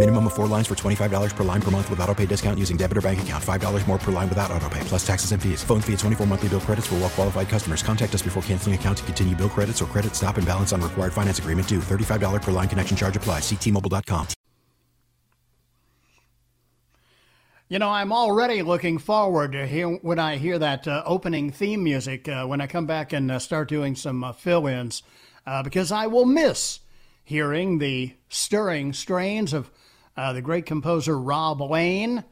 Minimum of four lines for $25 per line per month with auto pay discount using debit or bank account. $5 more per line without auto pay, plus taxes and fees. Phone fee at 24 monthly bill credits for well qualified customers. Contact us before canceling account to continue bill credits or credit stop and balance on required finance agreement due. $35 per line connection charge applies. Ctmobile.com. You know, I'm already looking forward to hear when I hear that uh, opening theme music uh, when I come back and uh, start doing some uh, fill-ins, uh, because I will miss hearing the stirring strains of uh, the great composer Rob Lane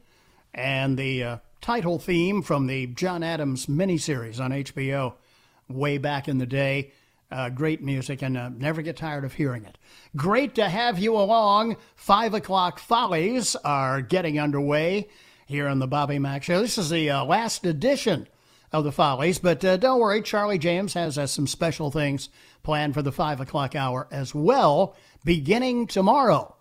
and the title theme from the John Adams miniseries on HBO way back in the day. great music, and never get tired of hearing it. Great to have you along. Five o'clock follies are getting underway here on the Bobby Mack Show. This is the uh, last edition of the Follies, but uh, don't worry, Charlie James has uh, some special things planned for the 5 o'clock hour as well, beginning tomorrow.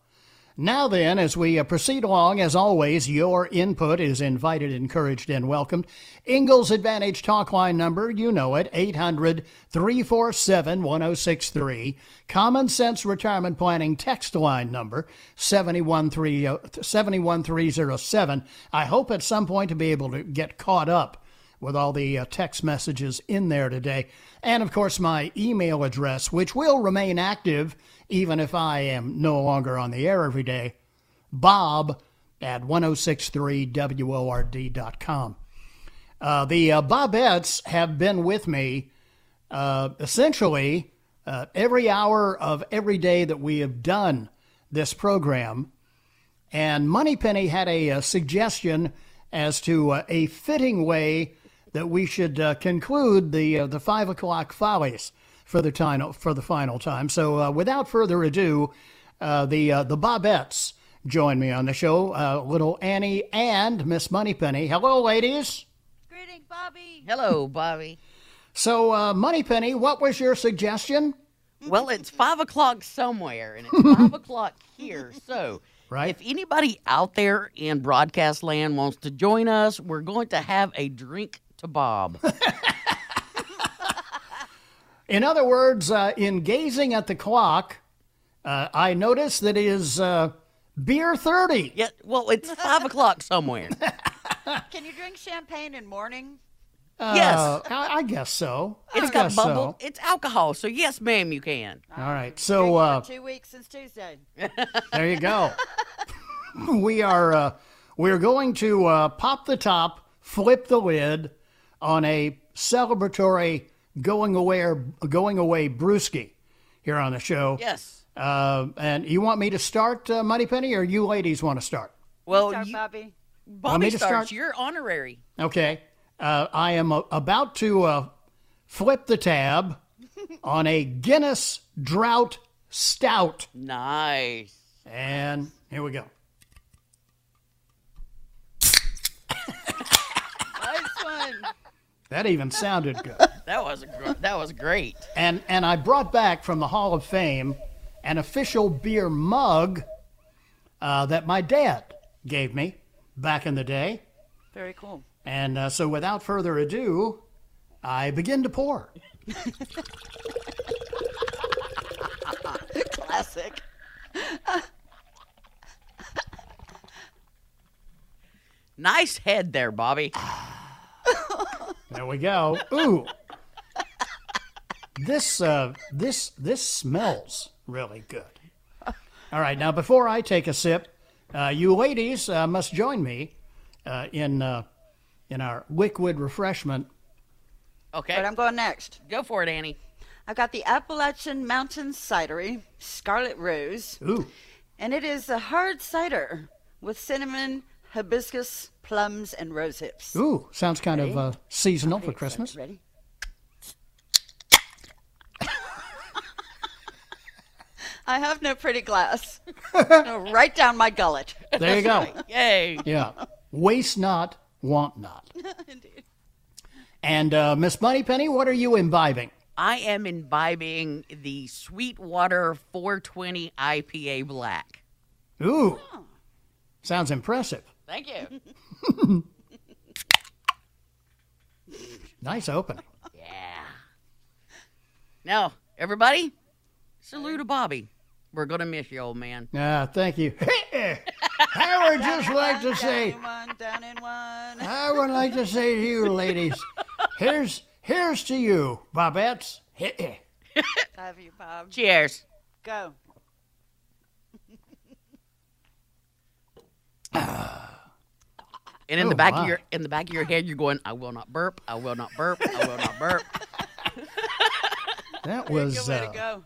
Now, then, as we uh, proceed along, as always, your input is invited, encouraged, and welcomed. Ingalls Advantage talk line number, you know it, 800 347 1063. Common Sense Retirement Planning text line number, 71307. I hope at some point to be able to get caught up with all the uh, text messages in there today. And of course, my email address, which will remain active even if I am no longer on the air every day, bob at 1063word.com. Uh, the uh, Bobettes have been with me uh, essentially uh, every hour of every day that we have done this program. And Moneypenny had a, a suggestion as to uh, a fitting way that we should uh, conclude the the five o'clock follies for the final for the final time. So uh, without further ado, uh, the uh, the Bobettes join me on the show. Uh, little Annie and Miss Moneypenny. Hello, ladies. Greeting, Bobby. Hello, Bobby. So, uh, Moneypenny, what was your suggestion? Well, it's five o'clock somewhere, and it's five o'clock here. So, right. if anybody out there in broadcast land wants to join us, we're going to have a drink to Bob. In other words, uh, in gazing at the clock, uh, I notice that it is uh, beer 30. Yeah, well, it's five o'clock somewhere. Can you drink champagne in morning? yes. Uh, I, I guess so. It's I got guess bubble. so. It's alcohol, so yes, ma'am, you can. All right. So uh, two weeks since Tuesday. there you go. we are uh, we're going to uh, pop the top, flip the lid on a celebratory going away or going away brewski here on the show. Yes. Uh, and you want me to start, uh, Moneypenny, or you ladies want to start? Well, Start, you, Bobby. Bobby me to starts. start? You're honorary. Okay. Uh, I am uh, about to uh, flip the tab on a Guinness Drought Stout. Nice. And here we go. Nice one. That even sounded good. That was gr- that was great. And and I brought back from the Hall of Fame an official beer mug uh, that my dad gave me back in the day. Very cool. And uh, so, without further ado, I begin to pour. Classic. Nice head there, Bobby. There we go. Ooh. This uh, this this smells really good. All right, now before I take a sip, uh, you ladies uh, must join me uh, in uh, in our liquid refreshment. Okay, But I'm going next. go for it, Annie. I've got the Appalachian Mountain Cidery, Scarlet Rose. Ooh, And it is a hard cider with cinnamon, hibiscus, plums, and rose hips. Ooh, sounds kind of Ready? uh, seasonal for Christmas. Ready? I have no pretty glass. right down my gullet. There you go. Yay. Yeah. Waste not, want not. Indeed. And uh, Miss Moneypenny, what are you imbibing? I am imbibing the Sweetwater 420 IPA Black. Ooh, sounds impressive. Thank you. Nice opening. Yeah. Now, everybody, salute to Bobby. We're going to miss you, old man. Ah, thank you. I would just like to Down say, in one, down in one. I would like to say to you, ladies, here's here's to you, Bobettes. Love you, Bob. Cheers. Go. And in Oh, the back my. of your in the back of your head, you're going, "I will not burp. I will not burp. I will not burp." That Good was way uh, to go.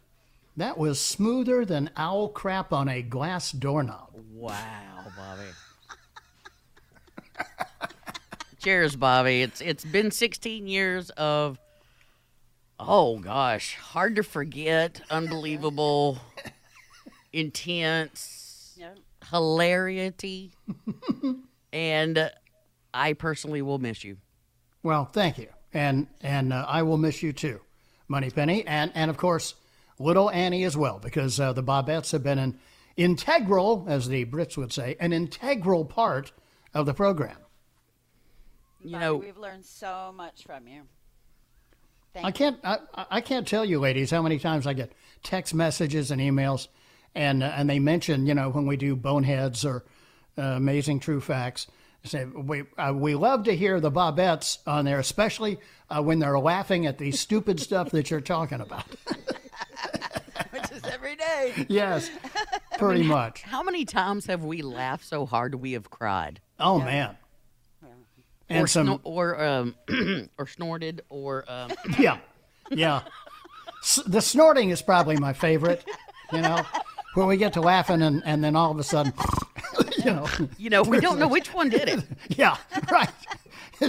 That was smoother than owl crap on a glass doorknob. Wow, Bobby. Cheers, Bobby. It's it's been 16 years of oh gosh, hard to forget, unbelievable, intense, Yep. hilarity, and I personally will miss you. Well, thank you, and and uh, I will miss you too, Moneypenny, and and of course, little Annie as well, because uh, the Bobettes have been an integral, as the Brits would say, an integral part of the program. You Bobby, know, we've learned so much from you. Thank I can't I, I can't tell you, ladies, how many times I get text messages and emails, and uh, and they mention you know when we do boneheads or uh, amazing true facts. Say we uh, we love to hear the Bobettes on there, especially uh, when they're laughing at the stupid stuff that you're talking about. Which every day. yes, pretty much. how many times have we laughed so hard we have cried? Oh man, and or some snor- or um or snorted or um yeah, yeah. S- the snorting is probably my favorite. You know, when we get to laughing and and then all of a sudden, you know. you know we don't know which one did it. Yeah, right.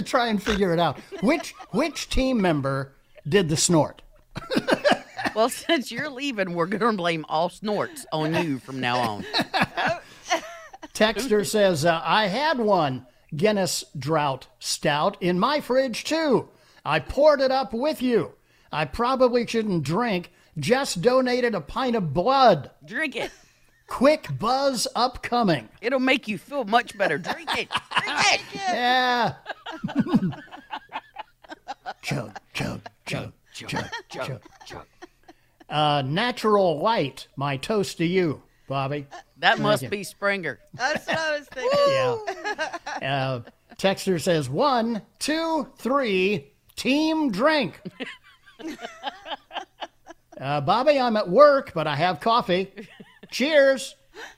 Try and figure it out. Which which team member did the snort? Well, since you're leaving, we're going to blame all snorts on you from now on. Texter says, uh, I had one Guinness Drought Stout in my fridge too. I poured it up with you. I probably shouldn't drink, just donated a pint of blood. Drink it. Quick buzz upcoming. It'll make you feel much better. Drink it. Drink it. Yeah. chug, chug, chug, chug, chug, chug. Uh, natural light, my toast to you, Bobby. That must you. be Springer. That's what I was thinking. Yeah. Uh, Texter says one, two, three, team drink. Uh, Bobby, I'm at work, but I have coffee. Cheers.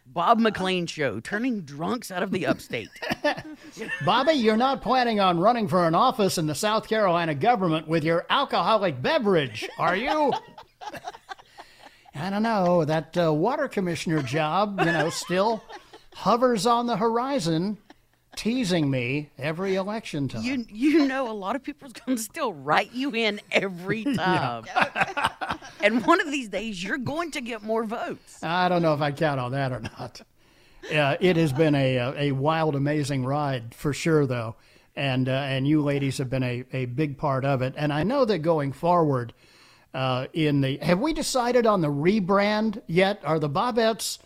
Bob McLain Show, turning drunks out of the upstate. Bobby, you're not planning on running for an office in the South Carolina government with your alcoholic beverage, are you? I don't know. That uh, water commissioner job, you know, still hovers on the horizon, teasing me every election time. You you know a lot of people's going to still write you in every time. and one of these days you're going to get more votes. I don't know if I count on that or not. Uh, it has been a, a a wild, amazing ride for sure, though, and uh, and you ladies have been a, a big part of it. And I know that going forward, uh, in the have we decided on the rebrand yet? Are the Bobettes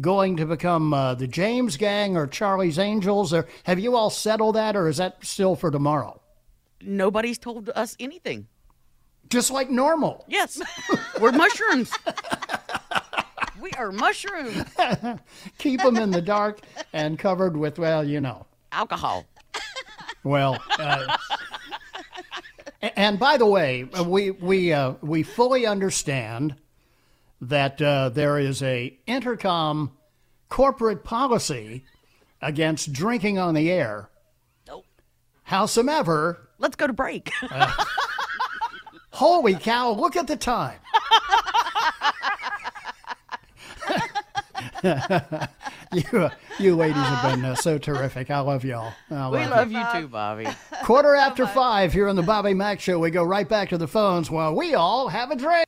going to become uh, the James Gang or Charlie's Angels, or have you all settled that, or is that still for tomorrow? Nobody's told us anything. Just like normal. Yes, we're mushrooms. we are mushrooms. Keep them in the dark and covered with well, you know. Alcohol. Well, uh, and by the way, uh, we we uh, we fully understand that uh, there is a Entercom corporate policy against drinking on the air. Nope. Howsoever, Let's go to break. holy cow! Look at the time. you, you ladies have been uh, so terrific. I love y'all. I We love love you too, Bobby. Quarter after five here on the Bobby Mack Show. We go right back to the phones while we all have a drink.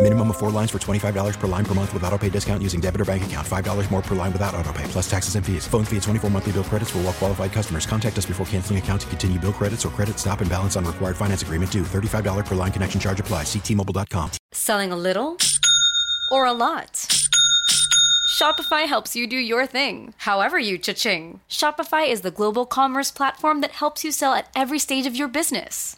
Minimum of four lines for $25 per line per month with auto pay discount using debit or bank account. $5 more per line without auto pay, plus taxes and fees. Phone fee at 24 monthly bill credits for all well qualified customers. Contact us before canceling account to continue bill credits or credit stop and balance on required finance agreement due. $35 per line connection charge apply. Ctmobile.com. Selling a little or a lot? Shopify helps you do your thing, however you cha-ching. Shopify is the global commerce platform that helps you sell at every stage of your business.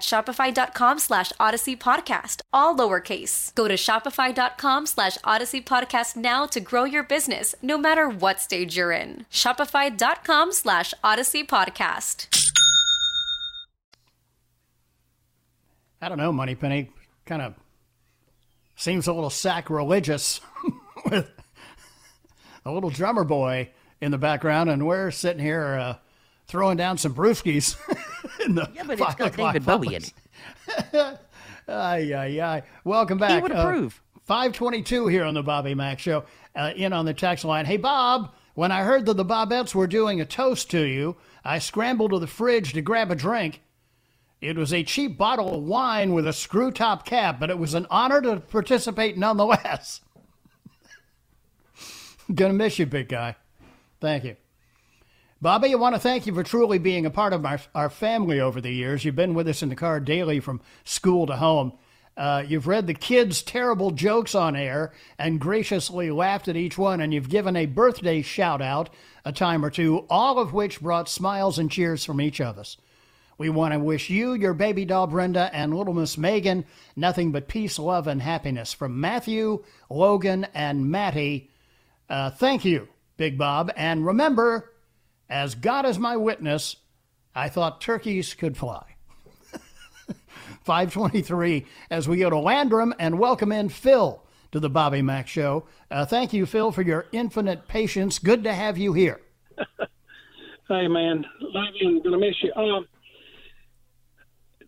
shopify.com slash audacy podcast, all lowercase. Go to shopify.com slash audacy podcast now to grow your business, no matter what stage you're in. Shopify.com slash audacy podcast. I don't know, Moneypenny. Kind of seems a little sacrilegious with a little drummer boy in the background, and we're sitting here uh, throwing down some brewskis. Yeah, but it's got David Bowie in it. Ay, ay, ay. Welcome back. He would Uh, approve. 522 here on the Bobby Mack Show. Uh, in on the text line. Hey, Bob, when I heard that the Bobettes were doing a toast to you, I scrambled to the fridge to grab a drink. It was a cheap bottle of wine with a screw top cap, but it was an honor to participate nonetheless. Gonna miss you, big guy. Thank you. Bobby, I want to thank you for truly being a part of our, our family over the years. You've been with us in the car daily from school to home. Uh, you've read the kids' terrible jokes on air and graciously laughed at each one, and you've given a birthday shout out a time or two, all of which brought smiles and cheers from each of us. We want to wish you, your baby doll Brenda, and little Miss Megan nothing but peace, love, and happiness from Matthew, Logan, and Matty. Uh, thank you, Big Bob. And remember, as God is my witness, I thought turkeys could fly. 523 as we go to Landrum and welcome in Phil to the Bobby Mack Show. Uh, thank you, Phil, for your infinite patience. Good to have you here. Hey man, love you and gonna miss you. Um,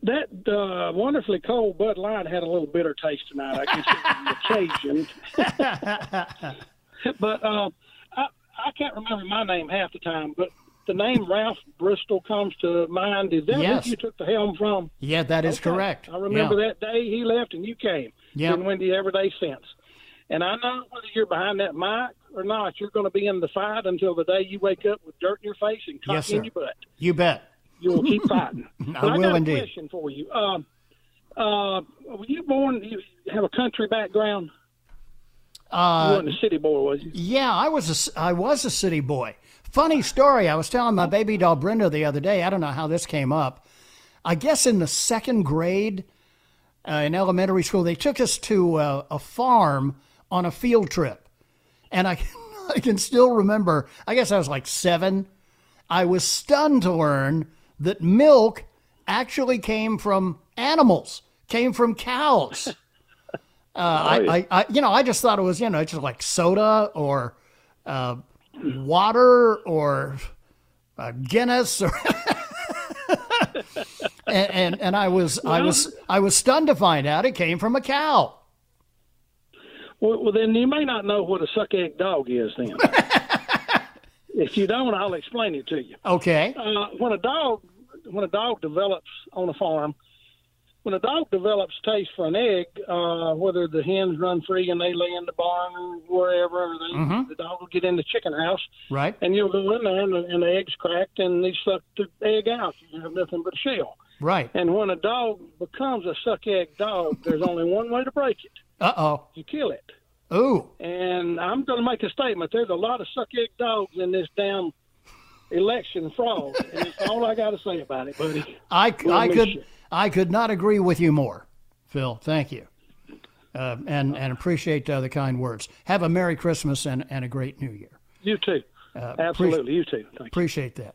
that uh, wonderfully cold Bud Light had a little bitter taste tonight. I guess it was the occasion. but uh, I can't remember my name half the time. But the name Ralph Bristol comes to mind. Is that Yes. who you took the helm from? Yeah, that is Okay. correct. I remember Yeah. that day he left and you came. Yeah. Been you every day since. And I know whether you're behind that mic or not, you're going to be in the fight until the day you wake up with dirt in your face and coffee Yes, in your butt. You bet. You will keep fighting. I But I will got a indeed. question for you. Um, uh, were you born? You have a country background. You Uh, weren't a city boy, was you? Yeah, I was a, I was a city boy. Funny story. I was telling my baby doll Brenda the other day. I don't know how this came up. I guess in the second grade uh, in elementary school, they took us to uh, a farm on a field trip. And I, I can still remember, I guess I was like seven. I was stunned to learn that milk actually came from animals, came from cows. Uh, I, I, I, you know, I just thought it was, you know, just like soda or uh, water or uh, Guinness or. and, and, and I was I was I was stunned to find out it came from a cow. Well, well then you may not know what a suck egg dog is. Then, if you don't, I'll explain it to you. Okay. Uh, when a dog when a dog develops on a farm, when a dog develops taste for an egg, uh, whether the hens run free and they lay in the barn or wherever, or they, Mhm. the dog will get in the chicken house, Right. and you'll go in there and the, and the egg's cracked and they suck the egg out. You have nothing but a shell. Right. And when a dog becomes a suck egg dog, there's only one way to break it. Uh oh. You kill it. Ooh. And I'm going to make a statement. There's a lot of suck egg dogs in this damn election fraud, and that's all I got to say about it, buddy. I, I could you. I could not agree with you more, Phil. Thank you, uh, and and appreciate uh, the kind words. Have a merry Christmas and, and a great New Year. You too. Uh, Absolutely, you too. Thank you. Appreciate that.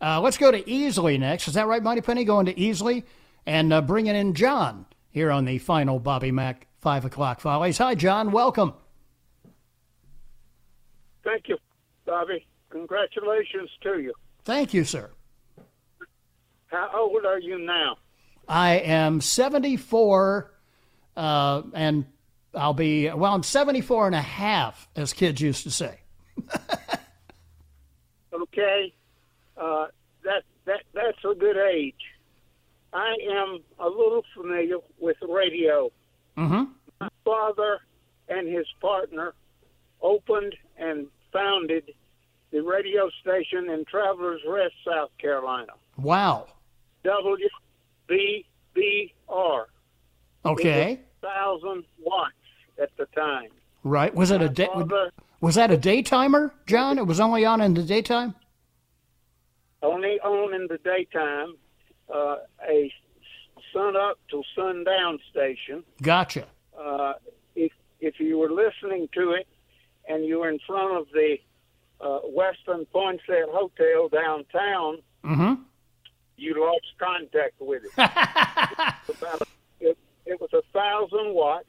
Uh, let's go to Easley next. Is that right, Mighty Penny? Going to Easley and uh, bringing in John here on the final Bobby Mack five o'clock follies. Hi, John. Welcome. Thank you, Bobby. Congratulations to you. Thank you, sir. How old are you now? I am 74, uh, and I'll be, well, I'm 74 and a half, as kids used to say. Okay, uh, that that that's a good age. I am a little familiar with radio. Mm-hmm. My father and his partner opened and founded the radio station in Travelers Rest, South Carolina. Wow. WBBR. Okay. Thousand watts at the time. Right. Was it a day? Was that a daytimer, John? It was only on in the daytime? only on in the daytime, uh, a sun up till sundown station. Gotcha. Uh, if if you were listening to it and you were in front of the uh, Westin Poinsett Hotel downtown, Mm-hmm. You lost contact with it. About it, it was a thousand watts,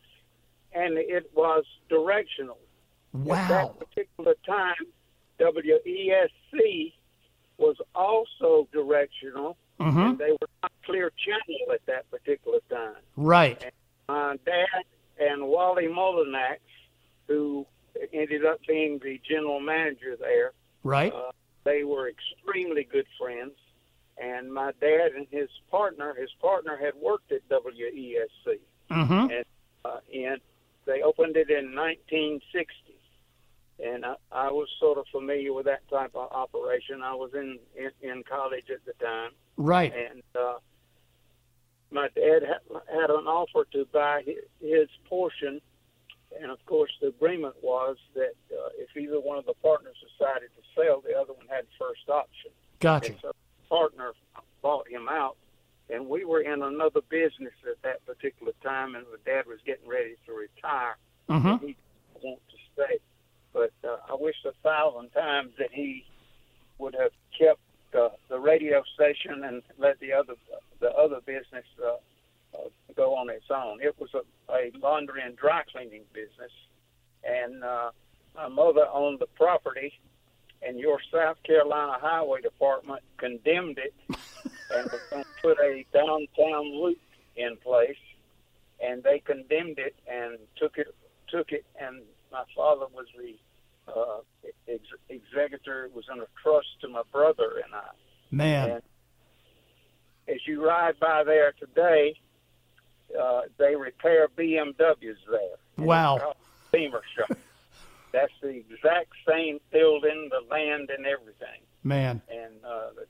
and it was directional. Wow! At that particular time, WESC was also directional, Mhm. and they were not clear channel at that particular time. Right. My dad and Wally Molinax, who ended up being the general manager there, Right. uh, they were extremely good friends. And my dad and his partner, his partner had worked at WESC, Mm-hmm. and uh, and they opened it in 1960. And I, I was sort of familiar with that type of operation. I was in in, in college at the time, Right. and uh, my dad ha- had an offer to buy his, his portion, and of course the agreement was that uh, if either one of the partners decided to sell, the other one had first option. Gotcha. And so partner bought him out, and we were in another business at that particular time, and my dad was getting ready to retire. Mhm. And he didn't to stay, but uh, I wished a thousand times that he would have kept uh, the radio station and let the other the other business uh, uh, go on its own. It was a, a laundry and dry cleaning business, and uh, my mother owned the property, and your South Carolina Highway Department condemned it and was going to put a downtown loop in place, and they condemned it and took it took it, and my father was the uh, ex- executor. It was in a trust to my brother and I. Man. And as you ride by there today, uh, they repair BMWs there. Wow. Beamer Shop. That's the exact same building, the land, and everything. Man. And uh, the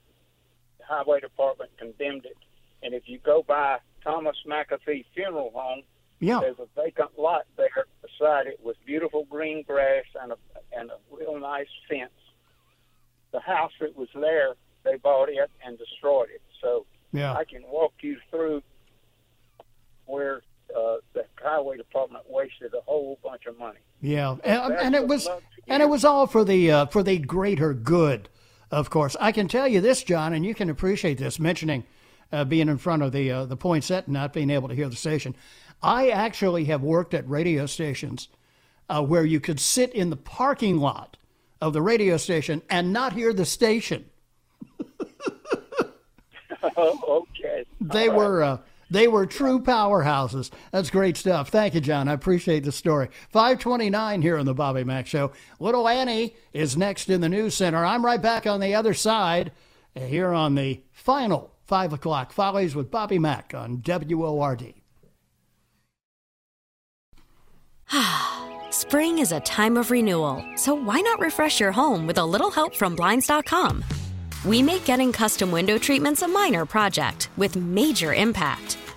highway department condemned it. And if you go by Thomas McAfee Funeral Home, Yeah. there's a vacant lot there beside it with beautiful green grass and a and a real nice fence. The house that was there, they bought it and destroyed it. So Yeah. I can walk you through highway department wasted a whole bunch of money. Yeah, and, and it was and it was all for the uh, for the greater good, of course. I can tell you this, John, and you can appreciate this. Mentioning uh, being in front of the uh, the Poinsett and not being able to hear the station, I actually have worked at radio stations uh, where you could sit in the parking lot of the radio station and not hear the station. okay. They were uh, they were true powerhouses. That's great stuff. Thank you, John. I appreciate the story. 529 here on the Bobby Mack Show. Little Annie is next in the news center. I'm right back on the other side here on the final 5 o'clock Follies with Bobby Mack on WORD. Spring is a time of renewal, so why not refresh your home with a little help from Blinds.com? We make getting custom window treatments a minor project with major impact.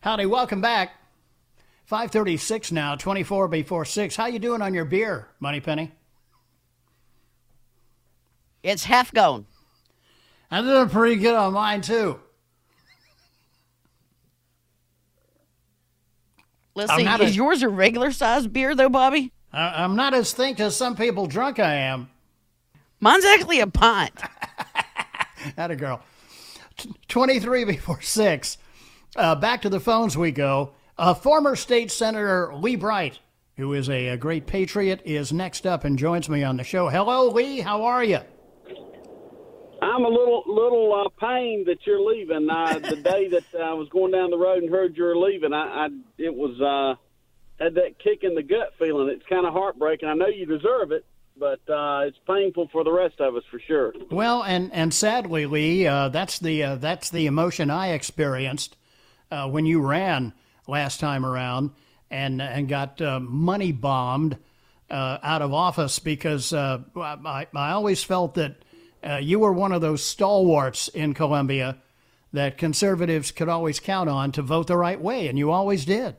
Howdy, welcome back. 536 now, 24 before 6. How you doing on your beer, Moneypenny? It's half gone. I'm doing pretty good on mine, too. Let's I'm see. Is a- yours a regular size beer, though, Bobby? I- I'm not as thick as some people drunk I am. Mine's actually a pint. That a girl. T- 23 before 6. Uh, back to the phones we go. Uh, former state senator Lee Bright, who is a, a great patriot, is next up and joins me on the show. Hello, Lee. How are you? I'm a little little uh, pained that you're leaving. Uh, the day that I was going down the road and heard you were leaving, I, I it was uh, had that kick in the gut feeling. It's kind of heartbreaking. I know you deserve it, but uh, it's painful for the rest of us for sure. Well, and and sadly, Lee, uh, that's the uh, that's the emotion I experienced uh, when you ran last time around and and got uh, money bombed uh, out of office because uh, I I always felt that uh, you were one of those stalwarts in Columbia that conservatives could always count on to vote the right way, and you always did.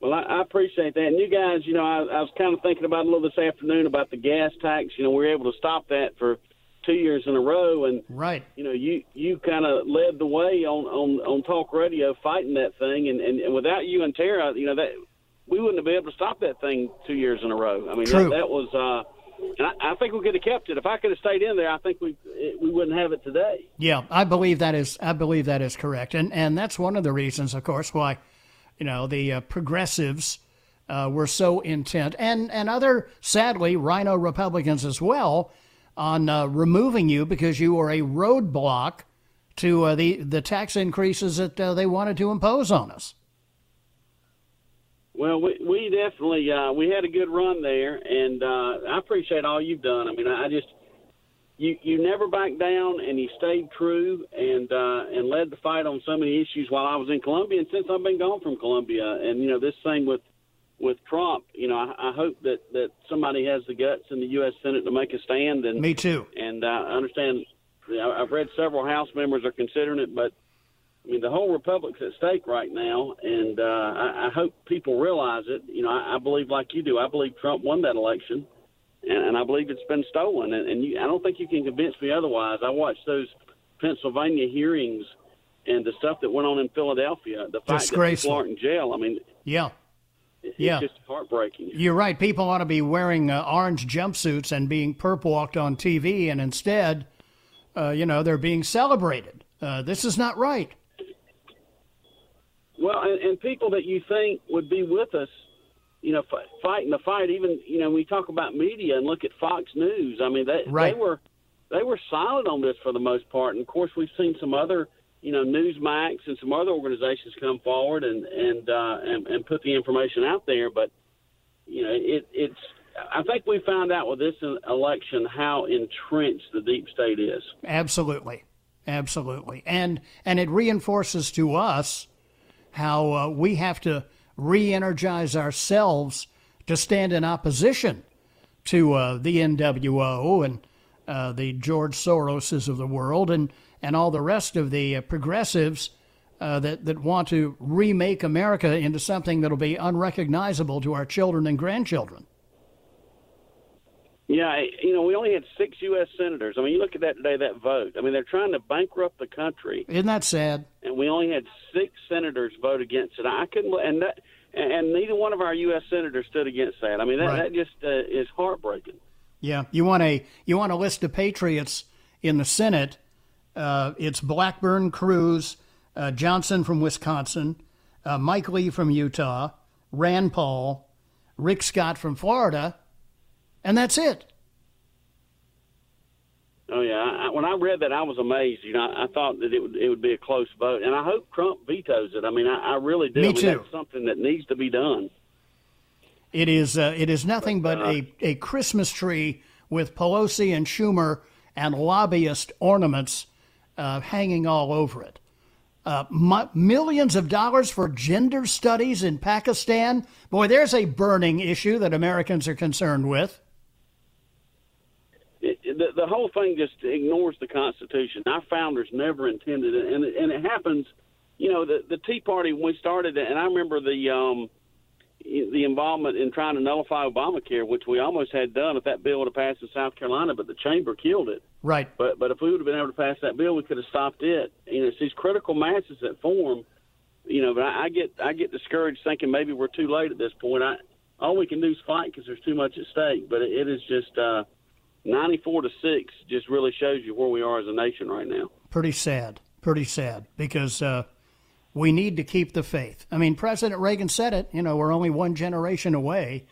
Well, I, I appreciate that. And you guys, you know, I, I was kind of thinking about a little this afternoon about the gas tax. You know, we were able to stop that for two years in a row, and right. You know, you you kind of led the way on on on talk radio fighting that thing, and and, and without you and Tara, you know that we wouldn't have been able to stop that thing two years in a row. I mean, True. that, that was. uh and I, I think we could have kept it. If I could have stayed in there, I think we it, we wouldn't have it today. Yeah, I believe that is I believe that is correct, and and that's one of the reasons, of course, why you know the uh, progressives uh, were so intent, and and other sadly RINO Republicans as well, on uh, removing you because you were a roadblock to uh, the the tax increases that uh, they wanted to impose on us. Well, we we definitely uh, we had a good run there, and uh, I appreciate all you've done. I mean, I just you you never backed down, and you stayed true, and uh, and led the fight on so many issues while I was in Columbia, and since I've been gone from Columbia, and you know this thing with with Trump, you know, I, I hope that that somebody has the guts in the U.S. Senate to make a stand. And me too. And uh, I understand. I've read several House members are considering it, but I mean, the whole republic's at stake right now, and uh, I, I hope people realize it. You know, I, I believe, like you do, I believe Trump won that election, and, and I believe it's been stolen. And, and you, I don't think you can convince me otherwise. I watched those Pennsylvania hearings and the stuff that went on in Philadelphia. The fact that people aren't in jail. I mean, yeah. It's yeah. just heartbreaking. You're right. People ought to be wearing uh, orange jumpsuits and being perp walked on TV, and instead, uh, you know, they're being celebrated. Uh, this is not right. Well, and, and people that you think would be with us, you know, f- fighting the fight. Even you know, we talk about media and look at Fox News. I mean, they right. they were they were silent on this for the most part. And of course, we've seen some other, you know, Newsmax and some other organizations come forward and and uh, and, and put the information out there. But you know, it, it's. I think we found out with this election how entrenched the deep state is. Absolutely, absolutely, and and it reinforces to us how uh, we have to re energize ourselves to stand in opposition to uh, the NWO and uh, the George Soroses of the world and, and all the rest of the uh, progressives uh, that, that want to remake America into something that'll be unrecognizable to our children and grandchildren. Yeah, you know, we only had six U.S. senators. I mean, you look at that today, that vote. I mean, they're trying to bankrupt the country. Isn't that sad? And we only had six senators vote against it. I couldn't, and that, and neither one of our U.S. senators stood against that. I mean, that, Right. that just uh, is heartbreaking. Yeah, you want a you want a list of patriots in the Senate. Uh, it's Blackburn, Cruz, uh, Johnson from Wisconsin, uh, Mike Lee from Utah, Rand Paul, Rick Scott from Florida, and that's it. Oh yeah, I, when I read that, I was amazed. You know, I, thought that it would it would be a close vote, and I hope Trump vetoes it. I mean, I, I really do. Me I mean, too. That's something that needs to be done. It is uh, it is nothing but a, a Christmas tree with Pelosi and Schumer and lobbyist ornaments uh, hanging all over it. Uh, millions of dollars for gender studies in Pakistan. Boy, there's a burning issue that Americans are concerned with. it, it- the, the whole thing just ignores the Constitution. Our founders never intended it, and it, and it happens. You know, the the Tea Party when we started it, and I remember the um, the involvement in trying to nullify Obamacare, which we almost had done if that bill would have passed in South Carolina, but the chamber killed it. Right. But but if we would have been able to pass that bill, we could have stopped it. You know, it's these critical masses that form. You know, but I, I get I get discouraged thinking maybe we're too late at this point. I all we can do is fight because there's too much at stake. But it, it is just uh, 94 to six. Just really shows you where we are as a nation right now. Pretty sad. Pretty sad because uh, we need to keep the faith. I mean, President Reagan said it. You know, we're only one generation away,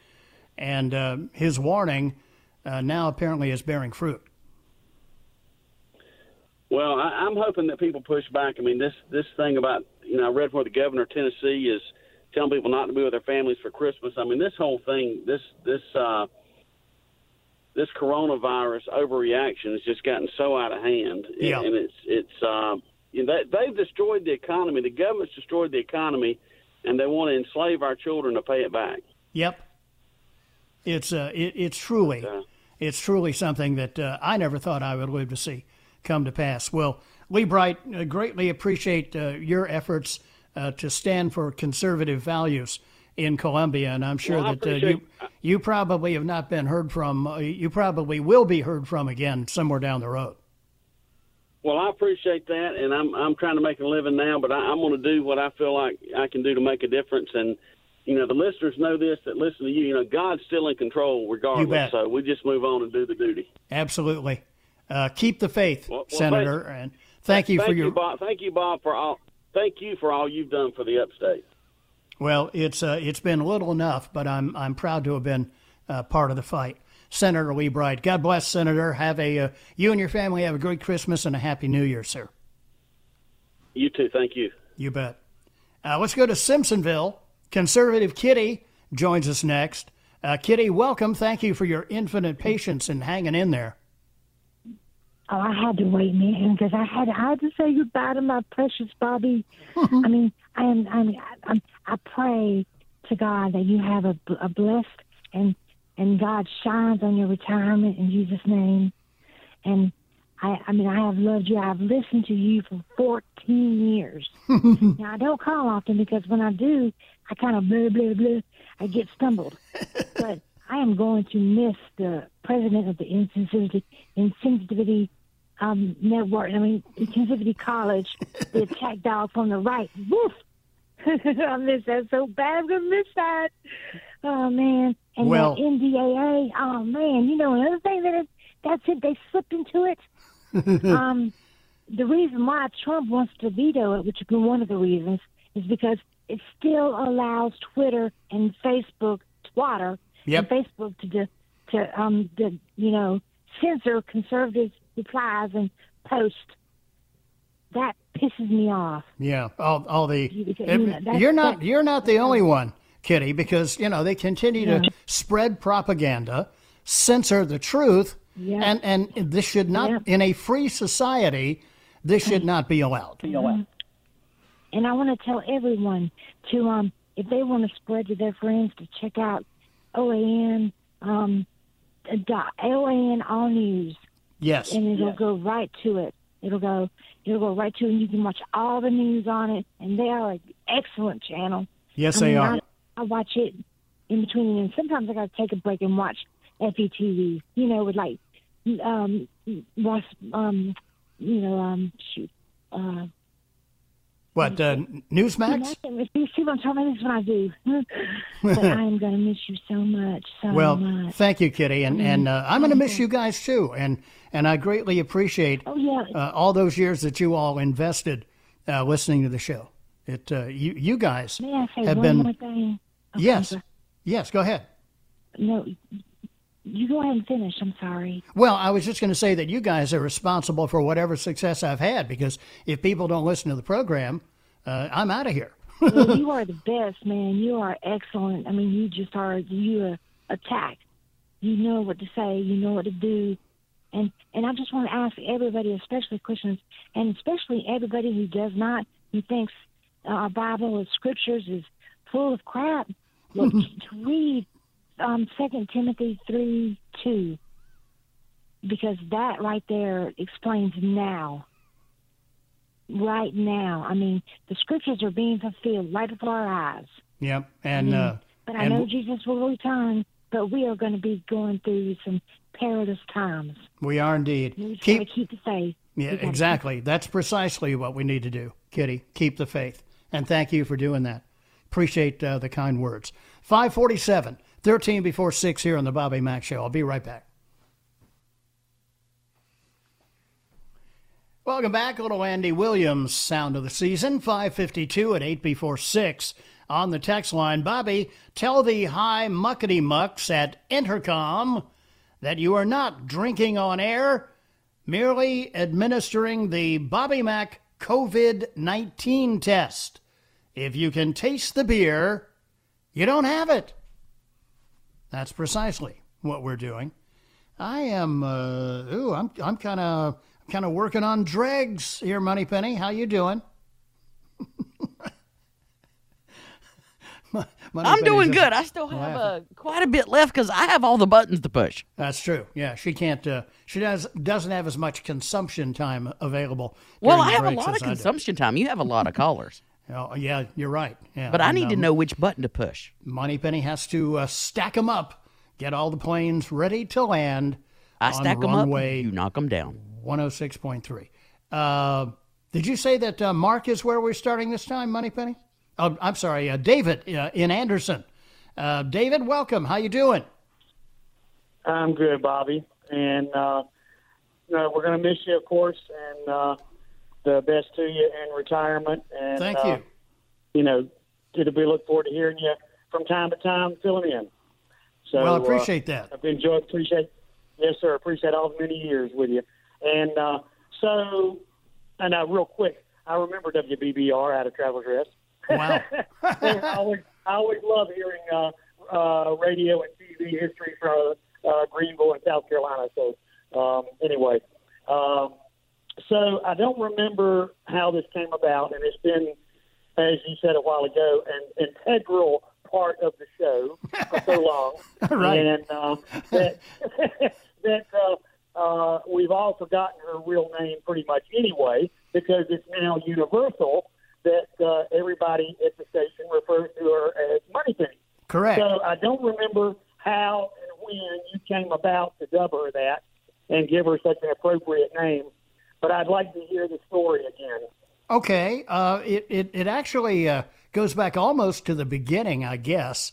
and uh, his warning uh, now apparently is bearing fruit. Well, I, I'm hoping that people push back. I mean, this this thing about you know, I read where the governor of Tennessee is telling people not to be with their families for Christmas. I mean, this whole thing, this this uh, this coronavirus overreaction has just gotten so out of hand, Yeah. and it's it's um, you know, they, they've destroyed the economy. The government's destroyed the economy, and they want to enslave our children to pay it back. Yep. It's uh, it, it's truly, it's truly something that uh, I never thought I would live to see come to pass. Well, Lee Bright, uh, greatly appreciate uh, your efforts uh, to stand for conservative values in Columbia, and I'm sure Well, that uh, you you probably have not been heard from. Uh, you probably will be heard from again somewhere down the road. Well, I appreciate that, and I'm I'm trying to make a living now, but I, I'm going to do what I feel like I can do to make a difference. And you know, the listeners know this that listen to you. You know, God's still in control regardless. So we just move on and do the duty. Absolutely. Uh, keep the faith, Well, well, Senator, thank- and thank you thank for your. you, Bob. Thank you, Bob, for all. Thank you for all you've done for the upstate. Well, it's uh, it's been little enough, but I'm I'm proud to have been uh, part of the fight. Senator Lee Bright, God bless, Senator. Have a uh, you and your family have a great Christmas and a happy New Year, sir. You too. Thank you. You bet. Uh, let's go to Simpsonville. Conservative Kitty joins us next. Uh, Kitty, welcome. Thank you for your infinite patience in hanging in there. Oh, I had to wait, man, because I had I had to say goodbye to my precious Bobby. I mean, I am I mean, I, I'm, I pray to God that you have a, a blessed and and God shines on your retirement in Jesus' name. And I I mean, I have loved you. I've listened to you for 14 years. now I don't call often because when I do, I kind of blah blah blah. I get stumbled, but. I am going to miss the president of the insensitivity, insensitivity um, network. I mean, insensitivity college, the attack dog from the right. Woof! I miss that so bad. I'm gonna miss that. Oh man, and Well- the NDAA. Oh man, you know another thing that is, that's it. They slipped into it. um, the reason why Trump wants to veto it, which has been one of the reasons, is because it still allows Twitter and Facebook, Twitter, Yep. and Facebook to to um to, you know censor conservative replies and posts. That pisses me off. Yeah, all, all the because, you know, that's- you're not that- you're not the only one, Kitty, because you know they continue Yeah. to spread propaganda, censor the truth, Yeah. and and this should not in a free society this should not be allowed. Mhm. And I want to tell everyone to um if they want to spread to their friends to check out OAN um dot OAN All News. Yes. And it'll Yes. go right to it. It'll go it'll go right to it and you can watch all the news on it and they are an excellent channel. Yes, I they mean, are. I, I watch it in between and sometimes I gotta take a break and watch FETV, you know, with like um watch um you know, um shoot uh What uh, Newsmax? if you see what I'm this is what I do. but I am going to miss you so much, so Well, much. thank you, Kitty, and and uh, I'm going to miss you guys too, and and I greatly appreciate Oh, yeah. uh, all those years that you all invested uh, listening to the show. It uh, you you guys May I say have been? Okay, yes yes go ahead. No, you go ahead and finish. I'm sorry. Well, I was just going to say that you guys are responsible for whatever success I've had because if people don't listen to the program, uh, I'm out of here. Well, you are the best, man. You are excellent. I mean, you just are. You are attack. You know what to say. You know what to do. And and I just want to ask everybody, especially Christians, and especially everybody who does not, who thinks uh, our Bible or scriptures is full of crap. Look, to read um, Second Timothy three two, because that right there explains now right now. I mean, the scriptures are being fulfilled right before our eyes. Yep, and I mean, uh, but I and know Jesus will return, but we are going to be going through some perilous times. we are indeed. We Keep keep the faith. Yeah, exactly. That's precisely what we need to do, Kitty. Keep the faith. And thank you for doing that. Appreciate uh, the kind words. 547, 13 before 6 here on the Bobby Mack Show. I'll be right back. Welcome back. Little Andy Williams, sound of the season. 552 at 8 before 6 on the text line. Bobby, tell the high muckety mucks at Entercom that you are not drinking on air merely administering the Bobby Mack COVID 19 test. If you can taste the beer, you don't have it. That's precisely what we're doing. I am, uh, ooh, I'm, I'm kind of, kind of working on dregs here, Moneypenny. How you doing? Money I'm Penny doing good. I still have uh, quite a bit left because I have all the buttons to push. That's true. Yeah, she can't. Uh, she does doesn't have as much consumption time available. Well, I have a lot of consumption time. You have a lot of callers. Oh, yeah, you're right. Yeah, But I and, need to um, know which button to push. Moneypenny has to uh, stack them up, get all the planes ready to land. I on stack them up, runway you knock them down. 106.3. Uh, did you say that uh, Mark is where we're starting this time, Moneypenny? Oh, I'm sorry, uh, David uh, in Anderson. Uh, David, welcome. How you doing? I'm good, Bobby, and uh, you know, we're going to miss you, of course, and uh, the best to you in retirement. And Thank uh, you. You know, it'll be look forward to hearing you from time to time, filling in. So, Well, I uh, appreciate that. I've enjoyed, appreciate, yes, sir, appreciate all the many years with you. And uh, so, and uh, real quick, I remember WBBR out of Traveler's Rest. Wow. were always I always love hearing uh, uh, radio and TV history from uh, Greenville and South Carolina. So um, anyway, um, so I don't remember how this came about, and it's been, as you said a while ago, an integral part of the show for so long, Right. and uh, that that uh, uh, we've all forgotten her real name pretty much anyway, because it's now universal that uh, everybody at the station refers to her as Money Moneypenny. Correct. So I don't remember how and when you came about to dub her that and give her such an appropriate name, but I'd like to hear the story again. Okay, uh, it, it, it actually uh, goes back almost to the beginning, I guess,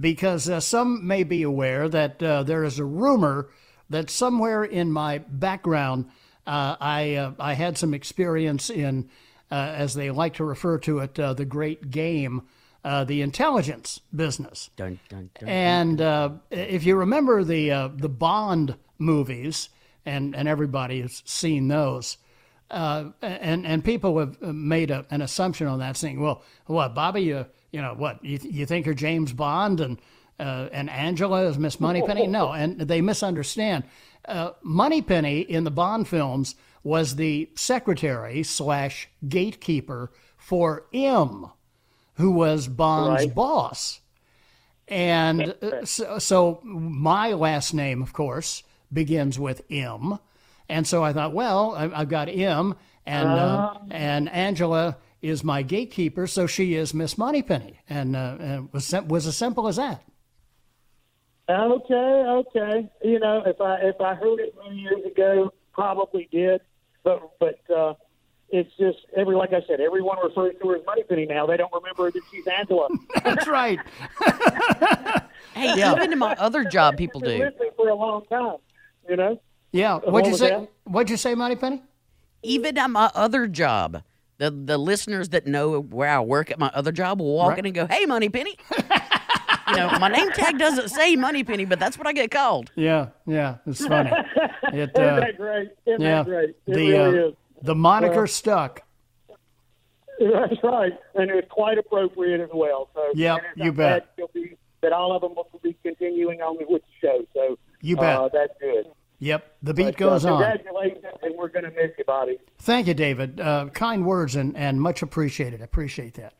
because uh, some may be aware that uh, there is a rumor that somewhere in my background, uh, I, uh, I had some experience in, uh, as they like to refer to it, uh, the great game, uh, the intelligence business. Dun, dun, dun, And uh, if you remember the uh, the Bond movies, and and everybody has seen those, uh, and and people have made a, an assumption on that, saying, "Well, what, Bobby? You you know what? You, you think you're James Bond and uh, and Angela is Miss Moneypenny? No, and they misunderstand. Uh, Moneypenny in the Bond films was the secretary slash gatekeeper for M, who was Bond's Right. boss. And uh, so, so my last name, of course, begins with M. And so I thought, well, I- I've got M, and uh, Ah. and Angela is my gatekeeper, so she is Miss Moneypenny, and, uh, and it was was as simple as that. Okay, okay. You know, if I if I heard it many years ago, probably did. But but uh, it's just every like I said, everyone refers to her as Moneypenny now. They don't remember that she's Angela. That's right. Hey, Yeah. even in my other job, people do. for a long time. You know. Yeah. What What'd you say? that? What'd you say, Moneypenny? Even at my other job, the the listeners that know where I work at my other job will walk Right. in and go, "Hey, Money Penny." you know, my name tag doesn't say Money Penny, but that's what I get called. Yeah, yeah, it's funny. It, Isn't uh, that great? Isn't yeah, that great? It the really uh, is. the moniker Uh, stuck. That's right, and it's quite appropriate as well. So yeah, you bet. glad be- that all of them will be continuing on with the show. So You bet. Uh, that's good. Yep, the beat But, goes uh, on. Congratulations, and we're going to miss you, Bobby. Thank you, David. Uh, kind words and, and much appreciated. I appreciate that.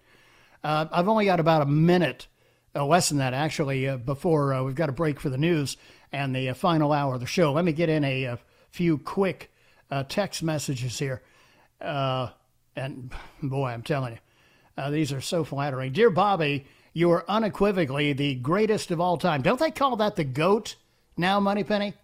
Uh, I've only got about a minute, uh, less than that actually, uh, before uh, we've got a break for the news and the uh, final hour of the show. Let me get in a, a few quick uh, text messages here. Uh, and boy, I'm telling you, uh, these are so flattering. Dear Bobby, you are unequivocally the greatest of all time. Don't they call that the GOAT now, Moneypenny?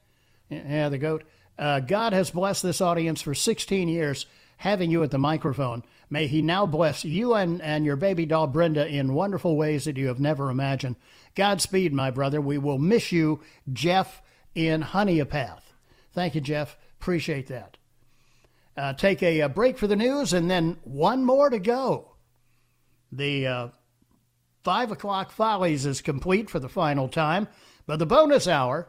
Yeah, the goat. Uh, God has blessed this audience for 16 years, having you at the microphone. May He now bless you and, and your baby doll Brenda in wonderful ways that you have never imagined. Godspeed, my brother. We will miss you, Jeff in Honea Path. Thank you, Jeff. Appreciate that. Uh, take a, uh break for the news and then one more to go. The uh, five o'clock follies is complete for the final time, but the bonus hour